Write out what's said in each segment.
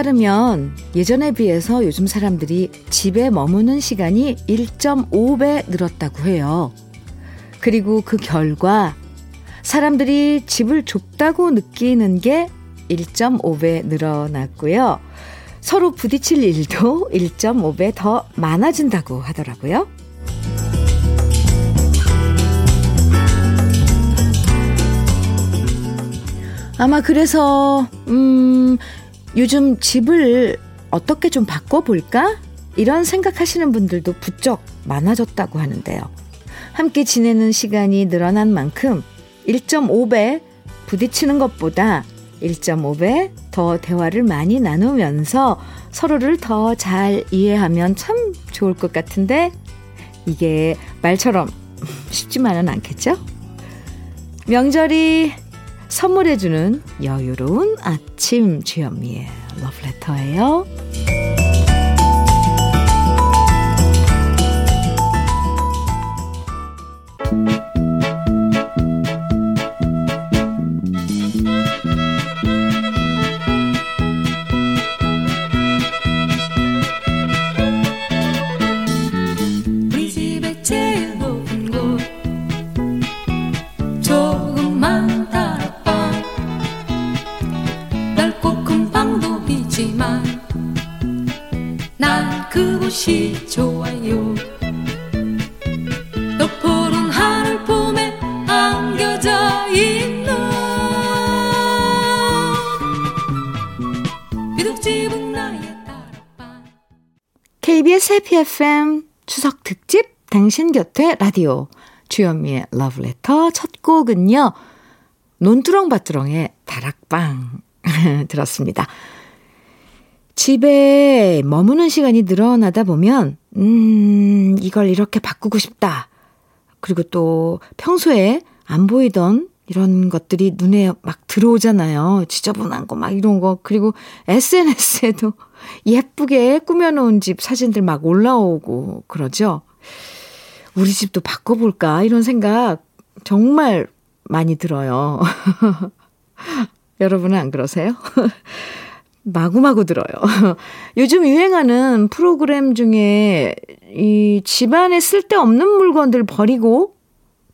따르면 예전에 비해서 요즘 사람들이 집에 머무는 시간이 1.5배 늘었다고 해요. 그리고 그 결과 사람들이 집을 좁다고 느끼는 게 1.5배 늘어났고요. 서로 부딪힐 일도 1.5배 더 많아진다고 하더라고요. 아마 그래서, 음, 요즘 집을 어떻게 좀 바꿔볼까? 이런 생각하시는 분들도 부쩍 많아졌다고 하는데요. 함께 지내는 시간이 늘어난 만큼 1.5배 부딪히는 것보다 1.5배 더 대화를 많이 나누면서 서로를 더 잘 이해하면 참 좋을 것 같은데 이게 말처럼 쉽지만은 않겠죠? 명절이 선물해주는 여유로운 아침 주현미의 러브레터예요. 2 FM 추석 특집 당신 곁에 라디오 주현미의 러브레터 첫 곡은요. 논두렁밭두렁의 다락방 들었습니다. 집에 머무는 시간이 늘어나다 보면 음 이걸 이렇게 바꾸고 싶다. 그리고 또 평소에 안 보이던 이런 것들이 눈에 막 들어오잖아요. 지저분한 거 막 이런 거. 그리고 SNS에도 예쁘게 꾸며놓은 집 사진들 막 올라오고 그러죠. 우리 집도 바꿔볼까? 이런 생각 정말 많이 들어요. 여러분은 안 그러세요? 마구마구 들어요. 요즘 유행하는 프로그램 중에 이 집안에 쓸데없는 물건들 버리고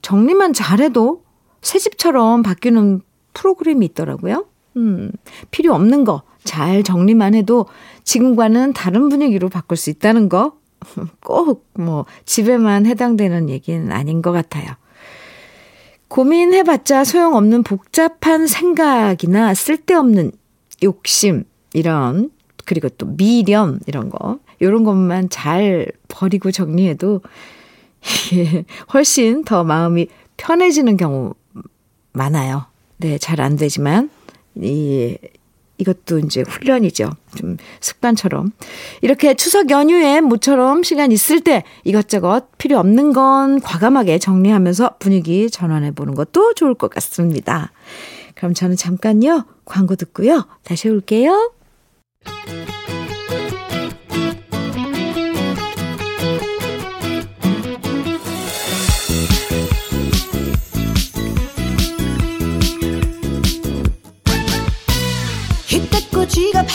정리만 잘해도 새 집처럼 바뀌는 프로그램이 있더라고요. 음, 필요 없는 거 잘 정리만 해도 지금과는 다른 분위기로 바꿀 수 있다는 거 꼭 뭐 집에만 해당되는 얘기는 아닌 것 같아요. 고민해봤자 소용없는 복잡한 생각이나 쓸데없는 욕심 이런 그리고 또 미련 이런 거 이런 것만 잘 버리고 정리해도 훨씬 더 마음이 편해지는 경우 많아요. 네, 잘 안 되지만 이 이것도 이제 훈련이죠. 좀 습관처럼. 이렇게 추석 연휴에 모처럼 시간 있을 때 이것저것 필요 없는 건 과감하게 정리하면서 분위기 전환해 보는 것도 좋을 것 같습니다. 그럼 저는 잠깐요. 광고 듣고요. 다시 올게요.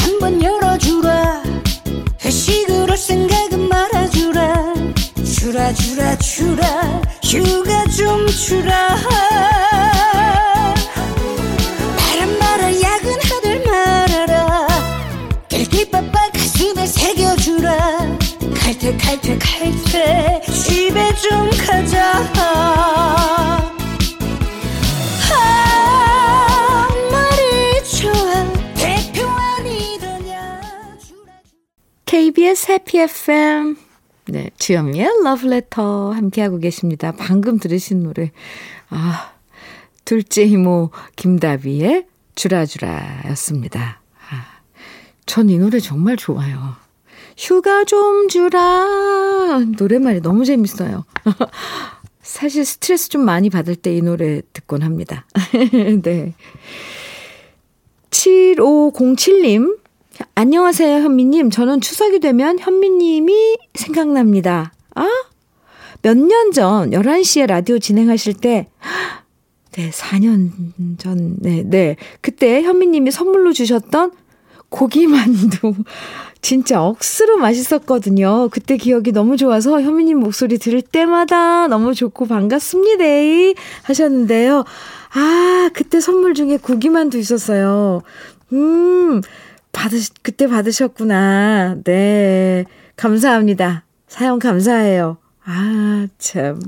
한번 열어주라. 회식으로 생각은 말아주라. 주라 주라 주라. 휴가 좀 주라. 바람 말아 야근하들 말아라. 길길빠빠 가슴에 새겨주라. 칼퇴 칼퇴 칼퇴. 집에 좀 가자 KBS 해피 FM. 네, 주현미의 러브레터 함께하고 계십니다. 방금 들으신 노래. 아, 둘째 이모 김다비의 주라주라 였습니다. 아, 전 이 노래 정말 좋아요. 휴가 좀 주라. 노래말이 너무 재밌어요. 사실 스트레스 좀 많이 받을 때 이 노래 듣곤 합니다. 네. 7507님, 안녕하세요, 현미님. 저는 추석이 되면 현미님이 생각납니다. 아? 몇 년 전 11시에 라디오 진행하실 때, 네, 4년 전, 네, 네. 그때 현미님이 선물로 주셨던 고기만두. 진짜 억수로 맛있었거든요. 그때 기억이 너무 좋아서 현미님 목소리 들을 때마다 너무 좋고 반갑습니다. 하셨는데요. 아, 그때 선물 중에 고기만두 있었어요. 음, 받으, 그때 받으셨구나. 네. 감사합니다. 사용 감사해요. 아, 참.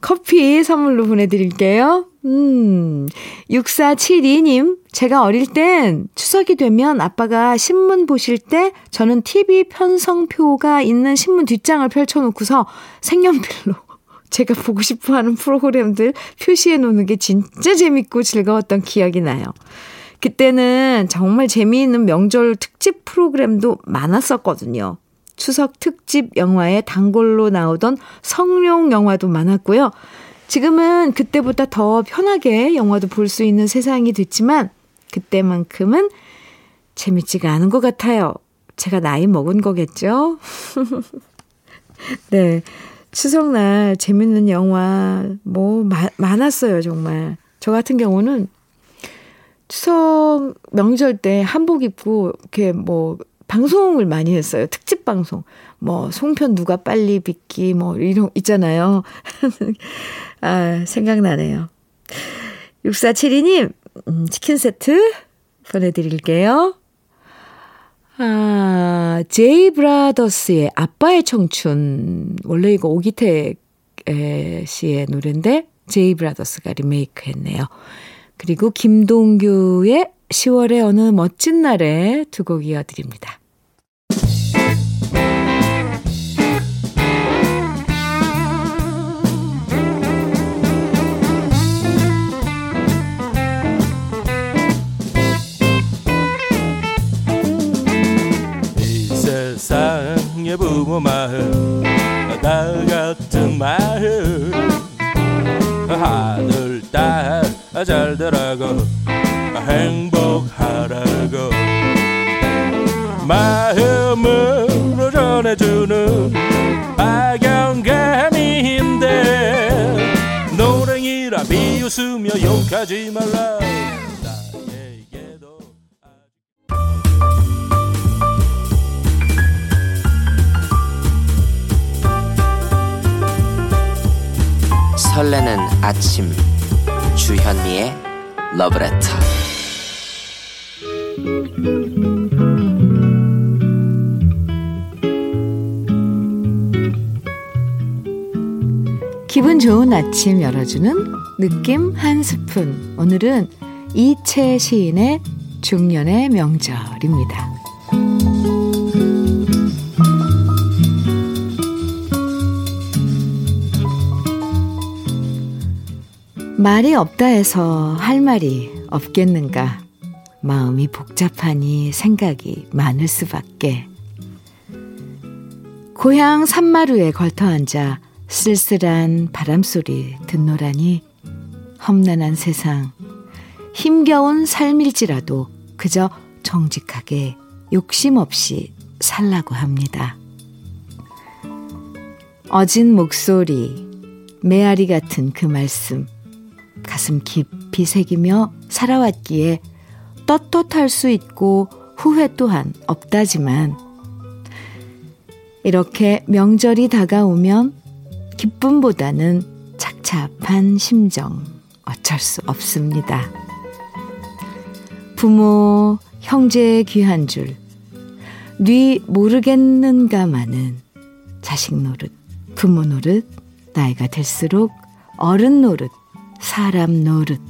커피 선물로 보내드릴게요. 음, 6472님, 제가 어릴 땐 추석이 되면 아빠가 신문 보실 때 저는 TV 편성표가 있는 신문 뒷장을 펼쳐놓고서 색연필로 제가 보고 싶어 하는 프로그램들 표시해 놓는 게 진짜 재밌고 즐거웠던 기억이 나요. 그때는 정말 재미있는 명절 특집 프로그램도 많았었거든요. 추석 특집 영화에 단골로 나오던 성룡 영화도 많았고요. 지금은 그때보다 더 편하게 영화도 볼 수 있는 세상이 됐지만 그때만큼은 재밌지가 않은 것 같아요. 제가 나이 먹은 거겠죠? 네. 추석날 재밌는 영화 뭐 마, 많았어요, 정말. 저 같은 경우는 추석 명절 때 한복 입고 이렇게 뭐 방송을 많이 했어요. 특집 방송. 뭐 송편 누가 빨리 빚기 뭐 이런 있잖아요. 아, 생각나네요. 6472님, 음, 치킨 세트 보내드릴게요. 아, 제이 브라더스의 아빠의 청춘. 원래 이거 오기택 씨의 노래인데, 제이 브라더스가 리메이크 했네요. 그리고 김동규의 10월의 어느 멋진 날에 두 곡 이어드립니다. 세상의 부모 마음 나 같은 마음 하늘 딸 잘 되라고 행복하라고. 마음으로 전해주는 악영감인데 노랭이라 비웃으며 욕하지 말라. 설레는 아침 주현미의 러브레터 기분 좋은 아침 열어주는 느낌 한 스푼 오늘은 이채 시인의 중년의 명절입니다. 말이 없다 해서 할 말이 없겠는가. 마음이 복잡하니 생각이 많을 수밖에. 고향 산마루에 걸터 앉아 쓸쓸한 바람소리 듣노라니 험난한 세상. 힘겨운 삶일지라도 그저 정직하게 욕심 없이 살라고 합니다. 어진 목소리, 메아리 같은 그 말씀. 가슴 깊이 새기며 살아왔기에 떳떳할 수 있고 후회 또한 없다지만 이렇게 명절이 다가오면 기쁨보다는 착잡한 심정 어쩔 수 없습니다. 부모, 형제의 귀한 줄, 뉘 모르겠는가마는 자식 노릇, 부모 노릇, 나이가 들수록 어른 노릇, 사람 노릇.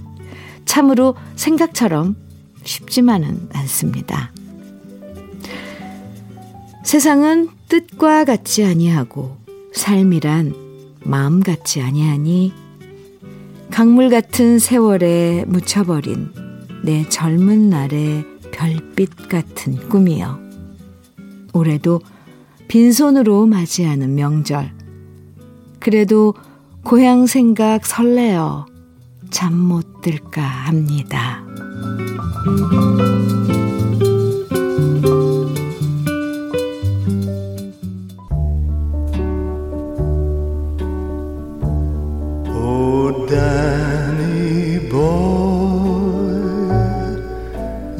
참으로 생각처럼 쉽지만은 않습니다. 세상은 뜻과 같지 아니하고 삶이란 마음 같지 아니하니 강물 같은 세월에 묻혀버린 내 젊은 날의 별빛 같은 꿈이여. 올해도 빈손으로 맞이하는 명절. 그래도 고향 생각 설레어 잠 못 들까 합니다. Oh,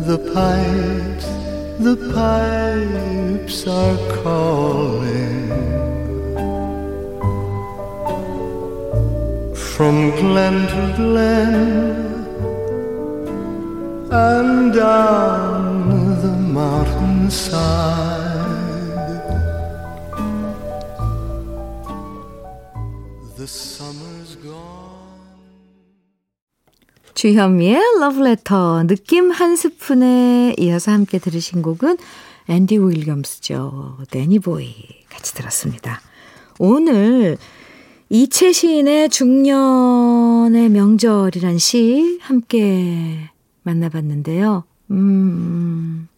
the pipes are calling from glen to glen and down the mountainside. The summer's gone. 주현미의 러브레터 느낌 한 스푼에 이어서 함께 들으신 곡은 앤디 윌리엄스죠. 데니보이 같이 들었습니다. 오늘 이채 시인의 중년의 명절이란 시 함께 만나봤는데요. 음,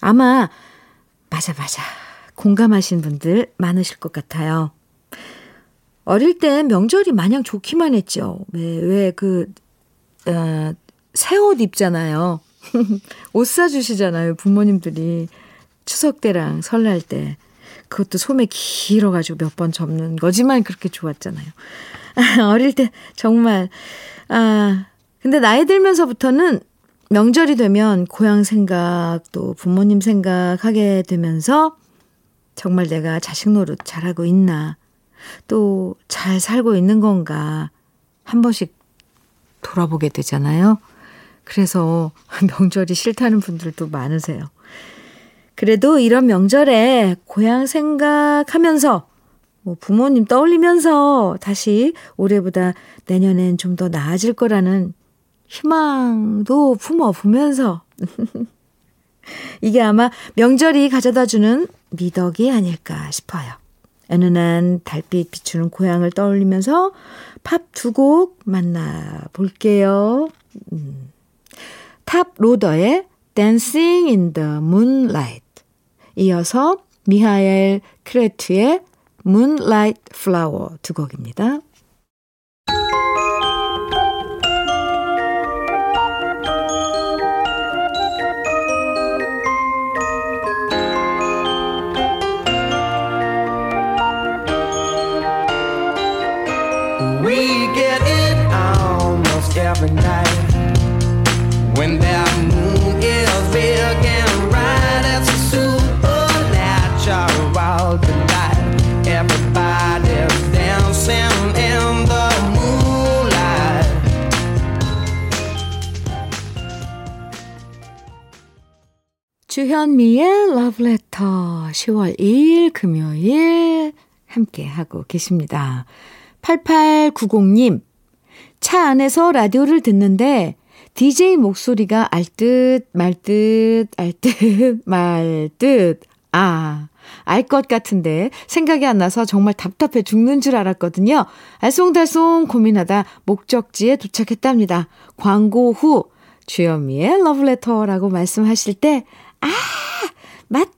아마 맞아 맞아 공감하신 분들 많으실 것 같아요. 어릴 때 명절이 마냥 좋기만 했죠. 왜, 왜 그, 어, 새옷 입잖아요. 옷 사주시잖아요. 부모님들이. 추석 때랑 설날 때. 그것도 소매 길어가지고 몇 번 접는 거지만 그렇게 좋았잖아요. 어릴 때 정말, 아, 근데 나이 들면서부터는 명절이 되면 고향 생각 또 부모님 생각하게 되면서 정말 내가 자식 노릇 잘하고 있나 또 잘 살고 있는 건가 한 번씩 돌아보게 되잖아요. 그래서 명절이 싫다는 분들도 많으세요. 그래도 이런 명절에 고향 생각하면서 뭐 부모님 떠올리면서 다시 올해보다 내년엔 좀 더 나아질 거라는 희망도 품어 보면서 이게 아마 명절이 가져다 주는 미덕이 아닐까 싶어요. 은은한 달빛 비추는 고향을 떠올리면서 팝 두 곡 만나볼게요. 음. 탑 로더의 Dancing in the Moonlight 이어서 미하엘 크레트의 Moonlight Flower 두 곡입니다. 주현미의 러브레터 10월 2일 금요일 함께 하고 계십니다. 8890님, 차 안에서 라디오를 듣는데 DJ 목소리가 알 듯, 말 듯, 알 듯, 말 듯, 아, 알 것 같은데 생각이 안 나서 정말 답답해 죽는 줄 알았거든요. 알쏭달쏭 고민하다 목적지에 도착했답니다. 광고 후 주현미의 러브레터라고 말씀하실 때, 아, 맞다!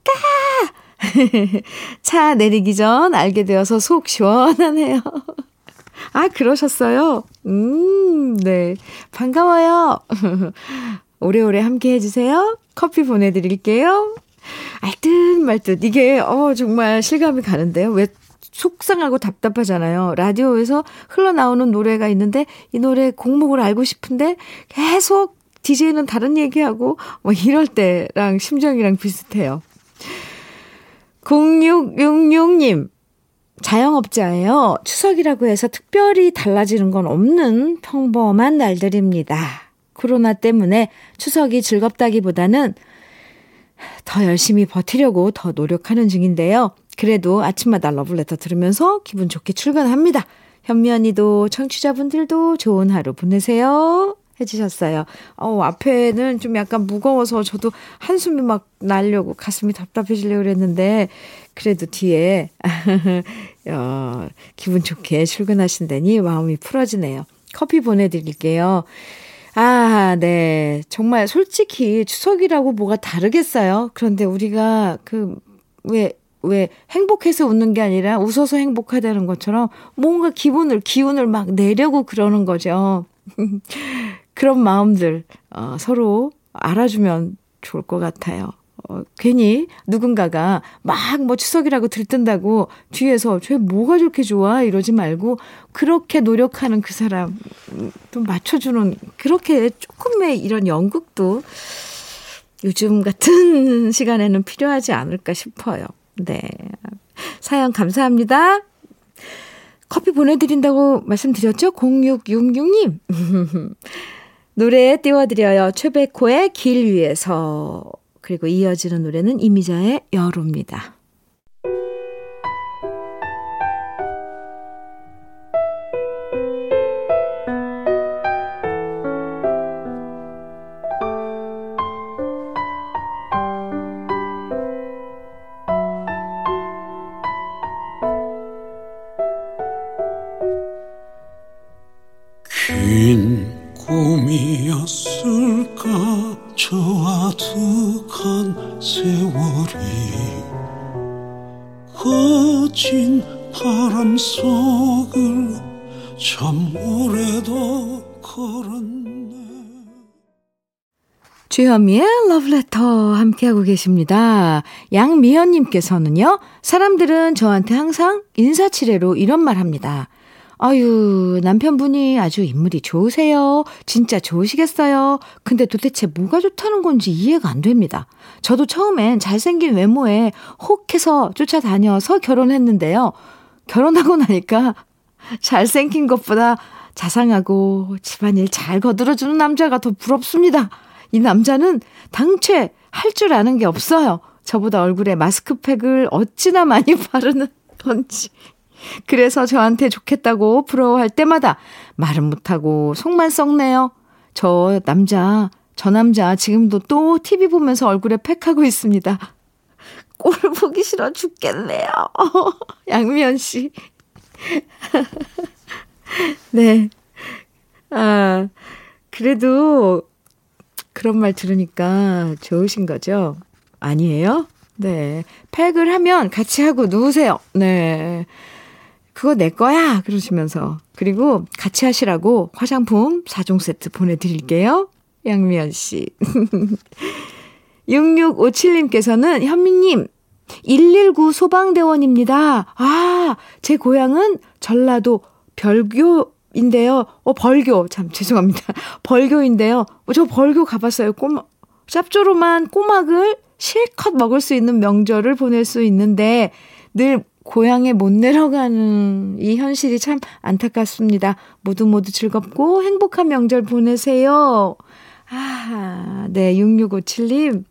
차 내리기 전 알게 되어서 속 시원하네요. 아, 그러셨어요? 음, 네. 반가워요. 오래오래 함께 해주세요. 커피 보내드릴게요. 알듯 말듯. 이게, 어, 정말 실감이 가는데요. 왜 속상하고 답답하잖아요. 라디오에서 흘러나오는 노래가 있는데 이 노래 곡목을 알고 싶은데 계속 DJ는 다른 얘기하고 뭐 이럴 때랑 심정이랑 비슷해요. 0666님, 자영업자예요. 추석이라고 해서 특별히 달라지는 건 없는 평범한 날들입니다. 코로나 때문에 추석이 즐겁다기보다는 더 열심히 버티려고 더 노력하는 중인데요. 그래도 아침마다 러블레터 들으면서 기분 좋게 출근합니다. 현미 언니도 청취자분들도 좋은 하루 보내세요. 해주셨어요. 어, 앞에는 좀 약간 무거워서 저도 한숨이 막 나려고 가슴이 답답해지려고 그랬는데, 그래도 뒤에, 어, 기분 좋게 출근하신다니 마음이 풀어지네요. 커피 보내드릴게요. 아, 네. 정말 솔직히 추석이라고 뭐가 다르겠어요. 그런데 우리가 그, 왜, 왜 행복해서 웃는 게 아니라 웃어서 행복하다는 것처럼 뭔가 기분을, 기운을 막 내려고 그러는 거죠. 그런 마음들 어, 서로 알아주면 좋을 것 같아요. 어, 괜히 누군가가 막 뭐 추석이라고 들뜬다고 뒤에서 쟤 뭐가 저렇게 좋아 이러지 말고 그렇게 노력하는 그 사람 좀 맞춰주는 그렇게 조금의 이런 연극도 요즘 같은 시간에는 필요하지 않을까 싶어요. 네. 사연 감사합니다. 커피 보내드린다고 말씀드렸죠? 0666님. 노래 띄워드려요. 최백호의 길 위에서. 그리고 이어지는 노래는 이미자의 여로입니다. 주현미의 러브레터 함께하고 계십니다. 양미현님께서는요, 사람들은 저한테 항상 인사치레로 이런 말 합니다. 아유, 남편분이 아주 인물이 좋으세요. 진짜 좋으시겠어요. 근데 도대체 뭐가 좋다는 건지 이해가 안 됩니다. 저도 처음엔 잘생긴 외모에 혹해서 쫓아다녀서 결혼했는데요. 결혼하고 나니까 잘생긴 것보다 자상하고 집안일 잘 거들어주는 남자가 더 부럽습니다. 이 남자는 당최 할 줄 아는 게 없어요. 저보다 얼굴에 마스크팩을 어찌나 많이 바르는 건지. 그래서 저한테 좋겠다고 부러워할 때마다 말은 못하고 속만 썩네요. 저 남자, 저 남자 지금도 또 TV 보면서 얼굴에 팩하고 있습니다. 꼴 보기 싫어 죽겠네요. 양미연 씨. 네. 아, 그래도 그런 말 들으니까 좋으신 거죠? 아니에요? 네. 팩을 하면 같이 하고 누우세요. 네. 그거 내 거야! 그러시면서. 그리고 같이 하시라고 화장품 4종 세트 보내드릴게요. 양미연 씨. 6657님께서는 현미님, 119 소방대원입니다. 아, 제 고향은 전라도 별교 인데요. 어, 벌교. 참, 죄송합니다. 벌교인데요. 어, 저 벌교 가봤어요. 꼬막, 짭조름한 꼬막을 실컷 먹을 수 있는 명절을 보낼 수 있는데 늘 고향에 못 내려가는 이 현실이 참 안타깝습니다. 모두 모두 즐겁고 행복한 명절 보내세요. 아, 네, 6657님.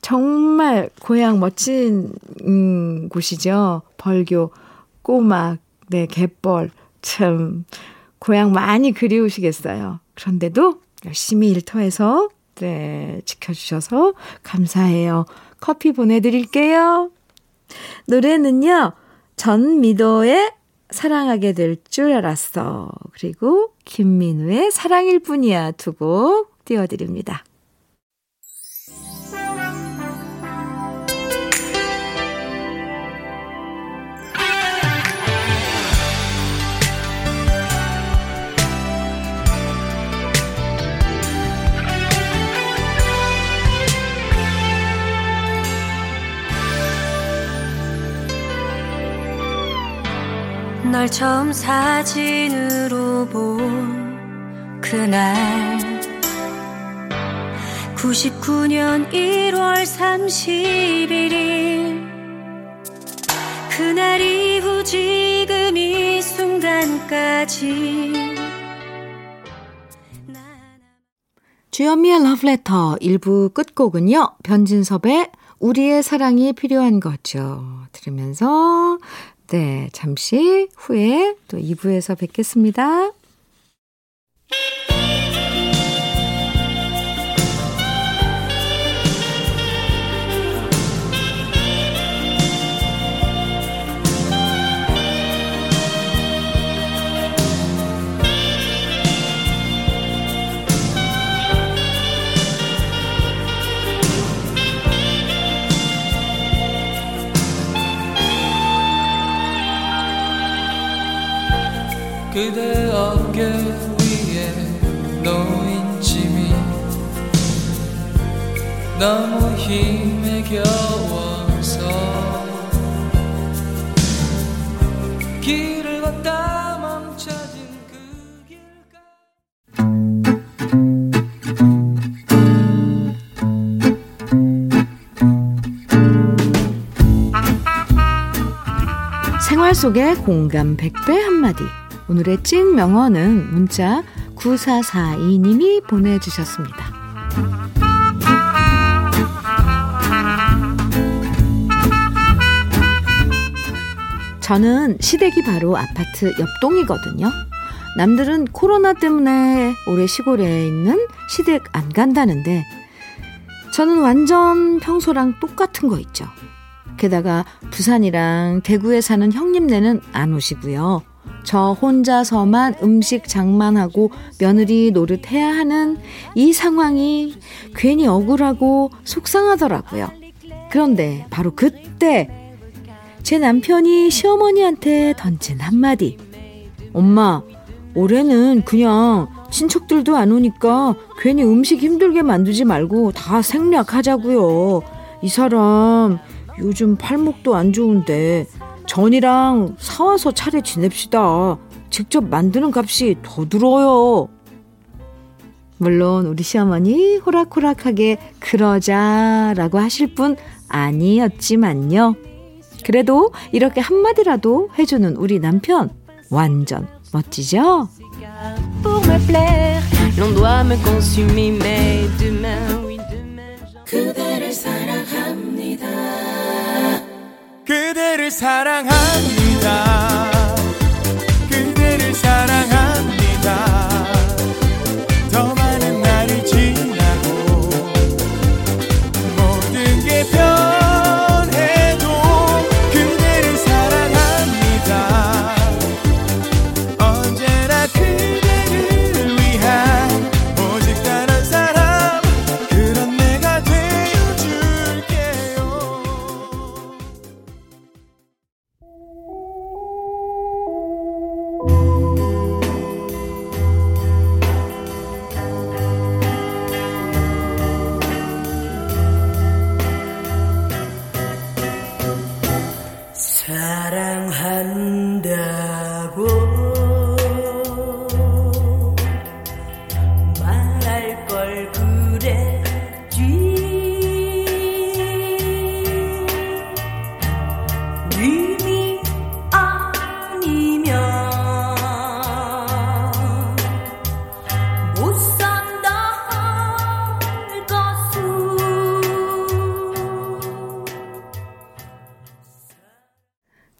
정말 고향 멋진, 음, 곳이죠. 벌교, 꼬막, 네, 갯벌. 참, 고향 많이 그리우시겠어요. 그런데도 열심히 일터에서, 네, 지켜주셔서 감사해요. 커피 보내드릴게요. 노래는요, 전미도의 사랑하게 될 줄 알았어. 그리고 김민우의 사랑일 뿐이야 두 곡 띄워드립니다. 널 처음 사진으로 본 그날 99년 1월 31일 그날 이후 지금 이 순간까지 주현미의 러브레터 1부 끝곡은요. 변진섭의 우리의 사랑이 필요한 거죠. 들으면서 네, 잠시 후에 또 2부에서 뵙겠습니다. 너무 힘에 겨워서 길을 걷다 멈춰진 그 길가 생활 속의 공감 100배 한마디 오늘의 찐 명언은 문자 9442님이 보내주셨습니다. 저는 시댁이 바로 아파트 옆동이거든요. 남들은 코로나 때문에 올해 시골에 있는 시댁 안 간다는데 저는 완전 평소랑 똑같은 거 있죠. 게다가 부산이랑 대구에 사는 형님네는 안 오시고요. 저 혼자서만 음식 장만하고 며느리 노릇해야 하는 이 상황이 괜히 억울하고 속상하더라고요. 그런데 바로 그때 제 남편이 시어머니한테 던진 한마디. 엄마, 올해는 그냥 친척들도 안 오니까 괜히 음식 힘들게 만들지 말고 다 생략하자고요. 이 사람 요즘 팔목도 안 좋은데 전이랑 사와서 차례 지냅시다. 직접 만드는 값이 더 들어요. 물론 우리 시어머니 호락호락하게 그러자라고 하실 분 아니었지만요. 그래도 이렇게 한마디라도 해주는 우리 남편 완전 멋지죠? 그대를 사랑합니다. 그대를 사랑합니다.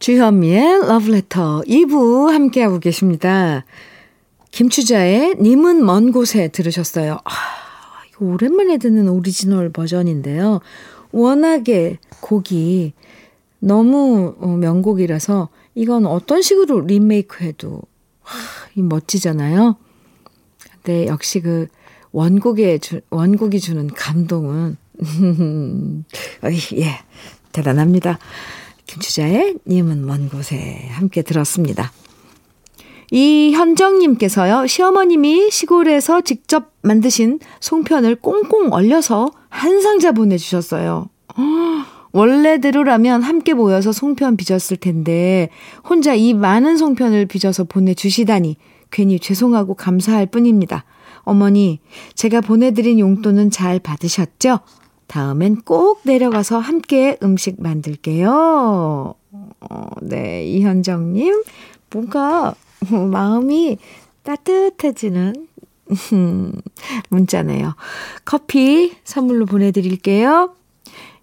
주현미의 러브레터 2부 함께하고 계십니다. 김추자의 님은 먼 곳에 들으셨어요. 아, 이거 오랜만에 듣는 오리지널 버전인데요. 워낙에 곡이 너무 어, 명곡이라서 이건 어떤 식으로 리메이크 해도 하, 이 멋지잖아요. 근데 역시 그 원곡에 주, 원곡이 주는 감동은 어이, 예 대단합니다. 김추자의 님은 먼 곳에 함께 들었습니다. 이현정님께서요, 시어머님이 시골에서 직접 만드신 송편을 꽁꽁 얼려서 한 상자 보내주셨어요. 어, 원래대로라면 함께 모여서 송편 빚었을 텐데, 혼자 이 많은 송편을 빚어서 보내주시다니, 괜히 죄송하고 감사할 뿐입니다. 어머니, 제가 보내드린 용돈은 잘 받으셨죠? 다음엔 꼭 내려가서 함께 음식 만들게요. 어, 네, 이현정님, 뭔가 마음이 따뜻해지는 문자네요. 커피 선물로 보내드릴게요.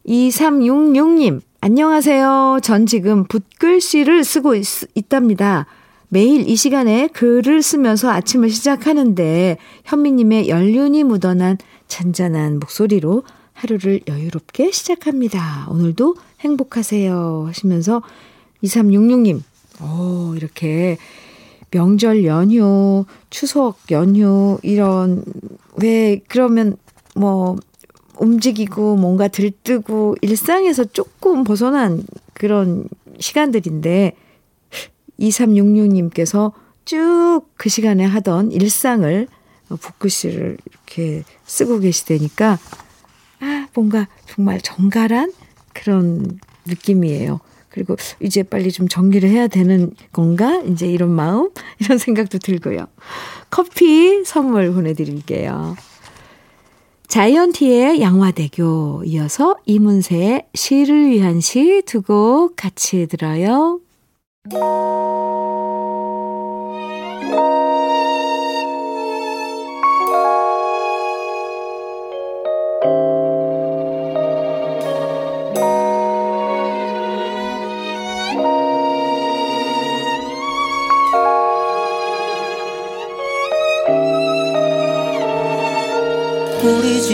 2366님, 안녕하세요. 전 지금 붓글씨를 쓰고 있, 있답니다. 매일 이 시간에 글을 쓰면서 아침을 시작하는데 현미님의 연륜이 묻어난 잔잔한 목소리로 하루를 여유롭게 시작합니다. 오늘도 행복하세요. 하시면서 2366님, 오, 이렇게 명절 연휴, 추석 연휴, 이런, 왜, 그러면 뭐, 움직이고 뭔가 들뜨고 일상에서 조금 벗어난 그런 시간들인데, 2366님께서 쭉 그 시간에 하던 일상을 붓글씨를 이렇게 쓰고 계시다니까, 아, 뭔가 정말 정갈한 그런 느낌이에요. 그리고 이제 빨리 좀 정리를 해야 되는 건가? 이제 이런 마음? 이런 생각도 들고요. 커피 선물 보내드릴게요. 자이언티의 양화대교 이어서 이문세의 시를 위한 시 두 곡 같이 들어요.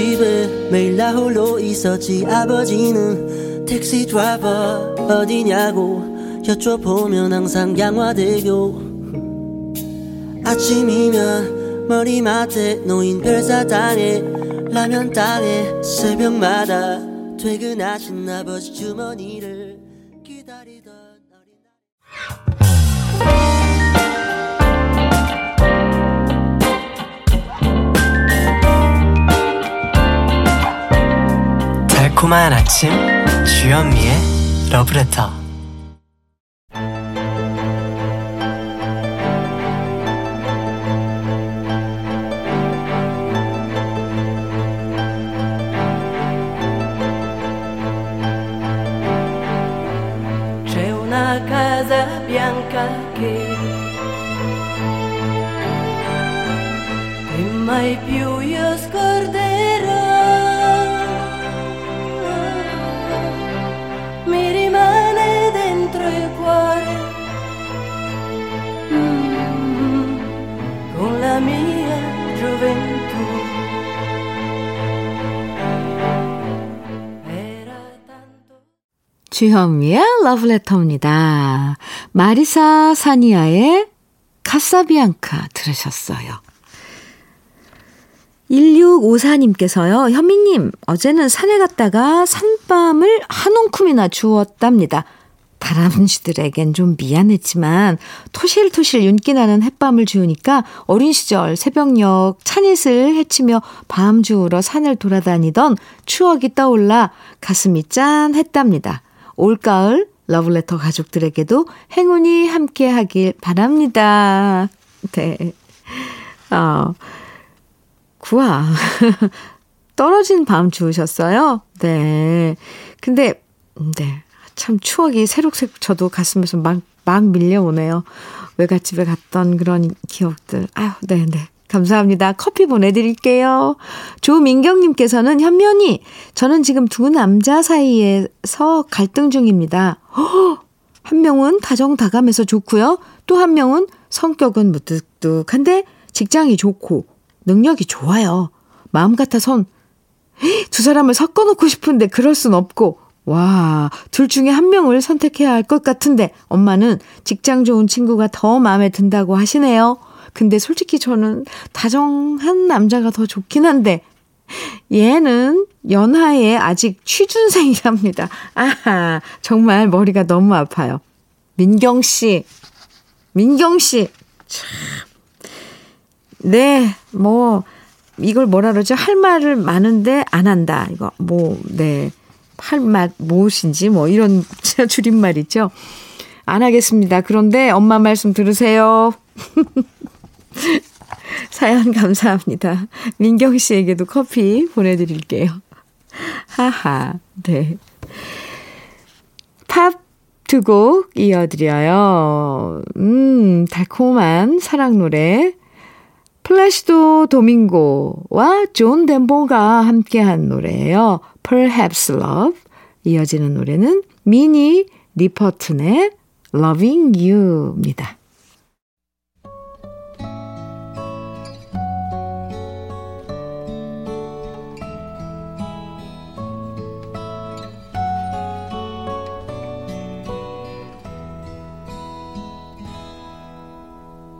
집에 매일 나 홀로 있었지. 아버지는 택시 드라이버 어디냐고 여쭤보면 항상 양화대교. 아침이면 머리맡에 놓인 별사탕에 라면 땅에 새벽마다 퇴근하신 아버지 주머니를 달콤한 아침 주현미의 러브레터 주현미의 러브레터입니다. 마리사 사니아의 카사비앙카 들으셨어요. 1654님께서요, 현미님, 어제는 산에 갔다가 산밤을 한 움큼이나 주웠답니다. 다람쥐들에겐 좀 미안했지만 토실토실 윤기 나는 햇밤을 주우니까 어린 시절 새벽녘 찬잇을 헤치며 밤 주우러 산을 돌아다니던 추억이 떠올라 가슴이 짠했답니다. 올가을 러블레터 가족들에게도 행운이 함께 하길 바랍니다. 네. 어, 구아. 떨어진 밤 주우셨어요? 네. 근데, 네. 참 추억이 새록새록 저도 가슴에서 막, 막 밀려오네요. 외갓집에 갔던 그런 기억들. 아유, 네네. 감사합니다. 커피 보내드릴게요. 조민경님께서는 현면이, 저는 지금 두 남자 사이에서 갈등 중입니다. 허! 한 명은 다정다감해서 좋고요. 또 한 명은 성격은 무뚝뚝한데 직장이 좋고 능력이 좋아요. 마음 같아선 두 사람을 섞어놓고 싶은데 그럴 순 없고 와, 둘 중에 한 명을 선택해야 할 것 같은데 엄마는 직장 좋은 친구가 더 마음에 든다고 하시네요. 근데 솔직히 저는 다정한 남자가 더 좋긴 한데 얘는 연하에 아직 취준생이랍니다. 아하, 정말 머리가 너무 아파요. 민경 씨, 민경 씨, 참. 네, 뭐, 이걸 뭐라 그러죠? 할 말을 많은데 안 한다. 이거, 뭐, 네. 할 말, 무엇인지, 뭐, 이런 줄임말이죠. 안 하겠습니다. 그런데 엄마 말씀 들으세요. 사연 감사합니다. 민경 씨에게도 커피 보내드릴게요. 하하, 네. 팝 두 곡 이어드려요. 음, 달콤한 사랑 노래. 플라시도 도밍고와 존 덴버가 함께한 노래예요. Perhaps Love. 이어지는 노래는 미니 리퍼튼의 Loving You입니다.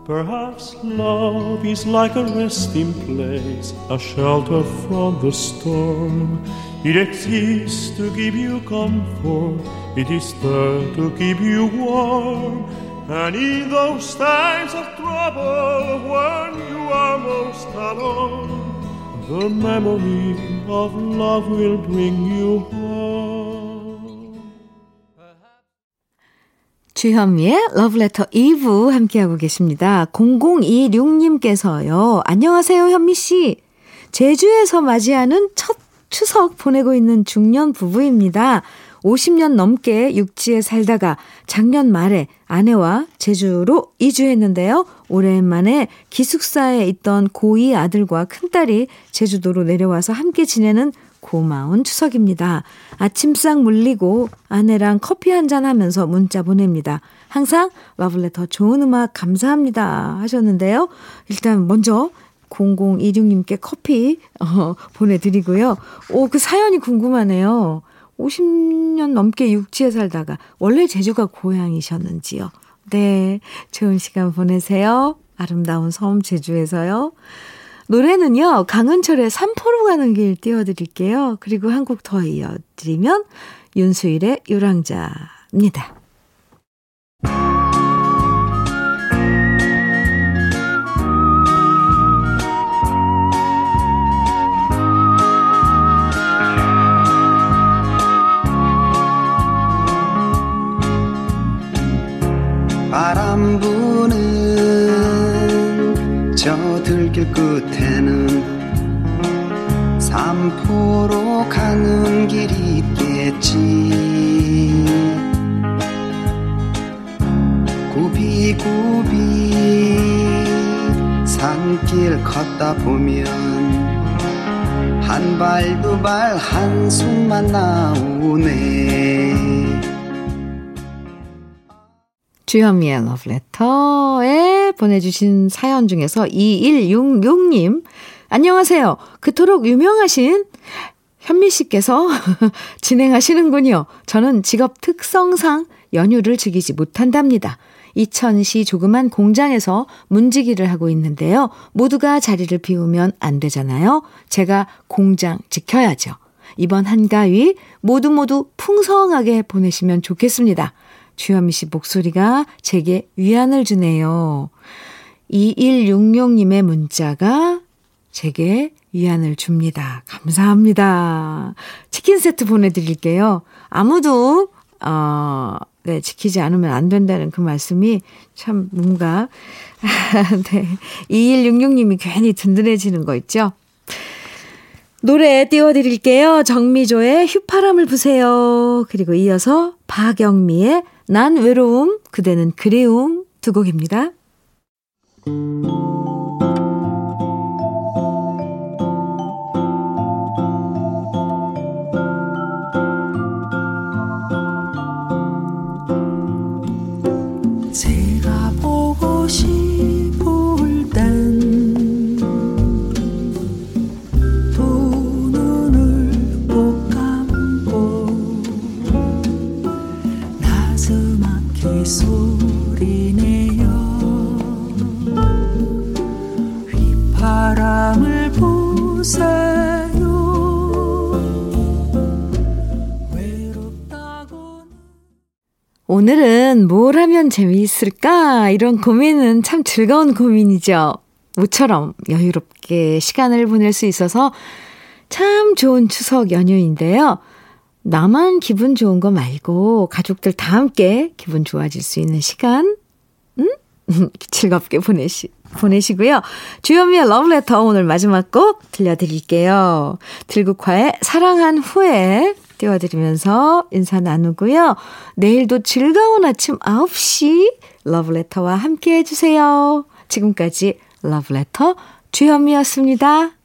Perhaps love is like a resting place, a shelter from the storm. It exists to give you comfort, it is there to keep you warm. And in those times of trouble, when you are most alone, the memory of love will bring you home. 주현미의 러브레터 2부 함께하고 계십니다. 0026님께서요. 안녕하세요, 현미씨. 제주에서 맞이하는 첫 추석 보내고 있는 중년 부부입니다. 50년 넘게 육지에 살다가 작년 말에 아내와 제주로 이주했는데요. 오랜만에 기숙사에 있던 고2 아들과 큰딸이 제주도로 내려와서 함께 지내는 고마운 추석입니다. 아침상 물리고 아내랑 커피 한잔 하면서 문자 보냅니다. 항상 러블레터 좋은 음악 감사합니다 하셨는데요. 일단 먼저 0026님께 커피 어, 보내드리고요. 오, 그 사연이 궁금하네요. 50년 넘게 육지에 살다가 원래 제주가 고향이셨는지요. 네, 좋은 시간 보내세요. 아름다운 섬 제주에서요. 노래는요, 강은철의 산포로 가는 길 띄워드릴게요. 그리고 한 곡 더 이어드리면 윤수일의 유랑자입니다. 바람 부는 저 들길 끝에는 삼포로 가는 길이 있겠지. 굽이굽이 산길 걷다 보면 한 발 두 발 한숨만 나오네. 주현미의 러브레터에 보내주신 사연 중에서 2166님, 안녕하세요. 그토록 유명하신 현미 씨께서 진행하시는군요. 저는 직업 특성상 연휴를 즐기지 못한답니다. 이천시 조그만 공장에서 문지기를 하고 있는데요. 모두가 자리를 비우면 안 되잖아요. 제가 공장 지켜야죠. 이번 한가위 모두 모두 풍성하게 보내시면 좋겠습니다. 주현미 씨 목소리가 제게 위안을 주네요. 2166님의 문자가 제게 위안을 줍니다. 감사합니다. 치킨 세트 보내드릴게요. 아무도, 어, 네, 지키지 않으면 안 된다는 그 말씀이 참 뭔가, 네. 2166님이 괜히 든든해지는 거 있죠? 노래 띄워드릴게요. 정미조의 휘파람을 부세요. 그리고 이어서 박영미의 난 외로움, 그대는 그리움 두 곡입니다. 보 오늘은 뭘 하면 재미있을까? 이런 고민은 참 즐거운 고민이죠. 모처럼 여유롭게 시간을 보낼 수 있어서 참 좋은 추석 연휴인데요. 나만 기분 좋은 거 말고 가족들 다 함께 기분 좋아질 수 있는 시간, 음? 즐겁게 보내시, 보내시고요. 주현미의 러브레터 오늘 마지막 곡 들려드릴게요. 들국화의 사랑한 후에 띄워드리면서 인사 나누고요. 내일도 즐거운 아침 9시 러브레터와 함께 해주세요. 지금까지 러브레터 주현미였습니다.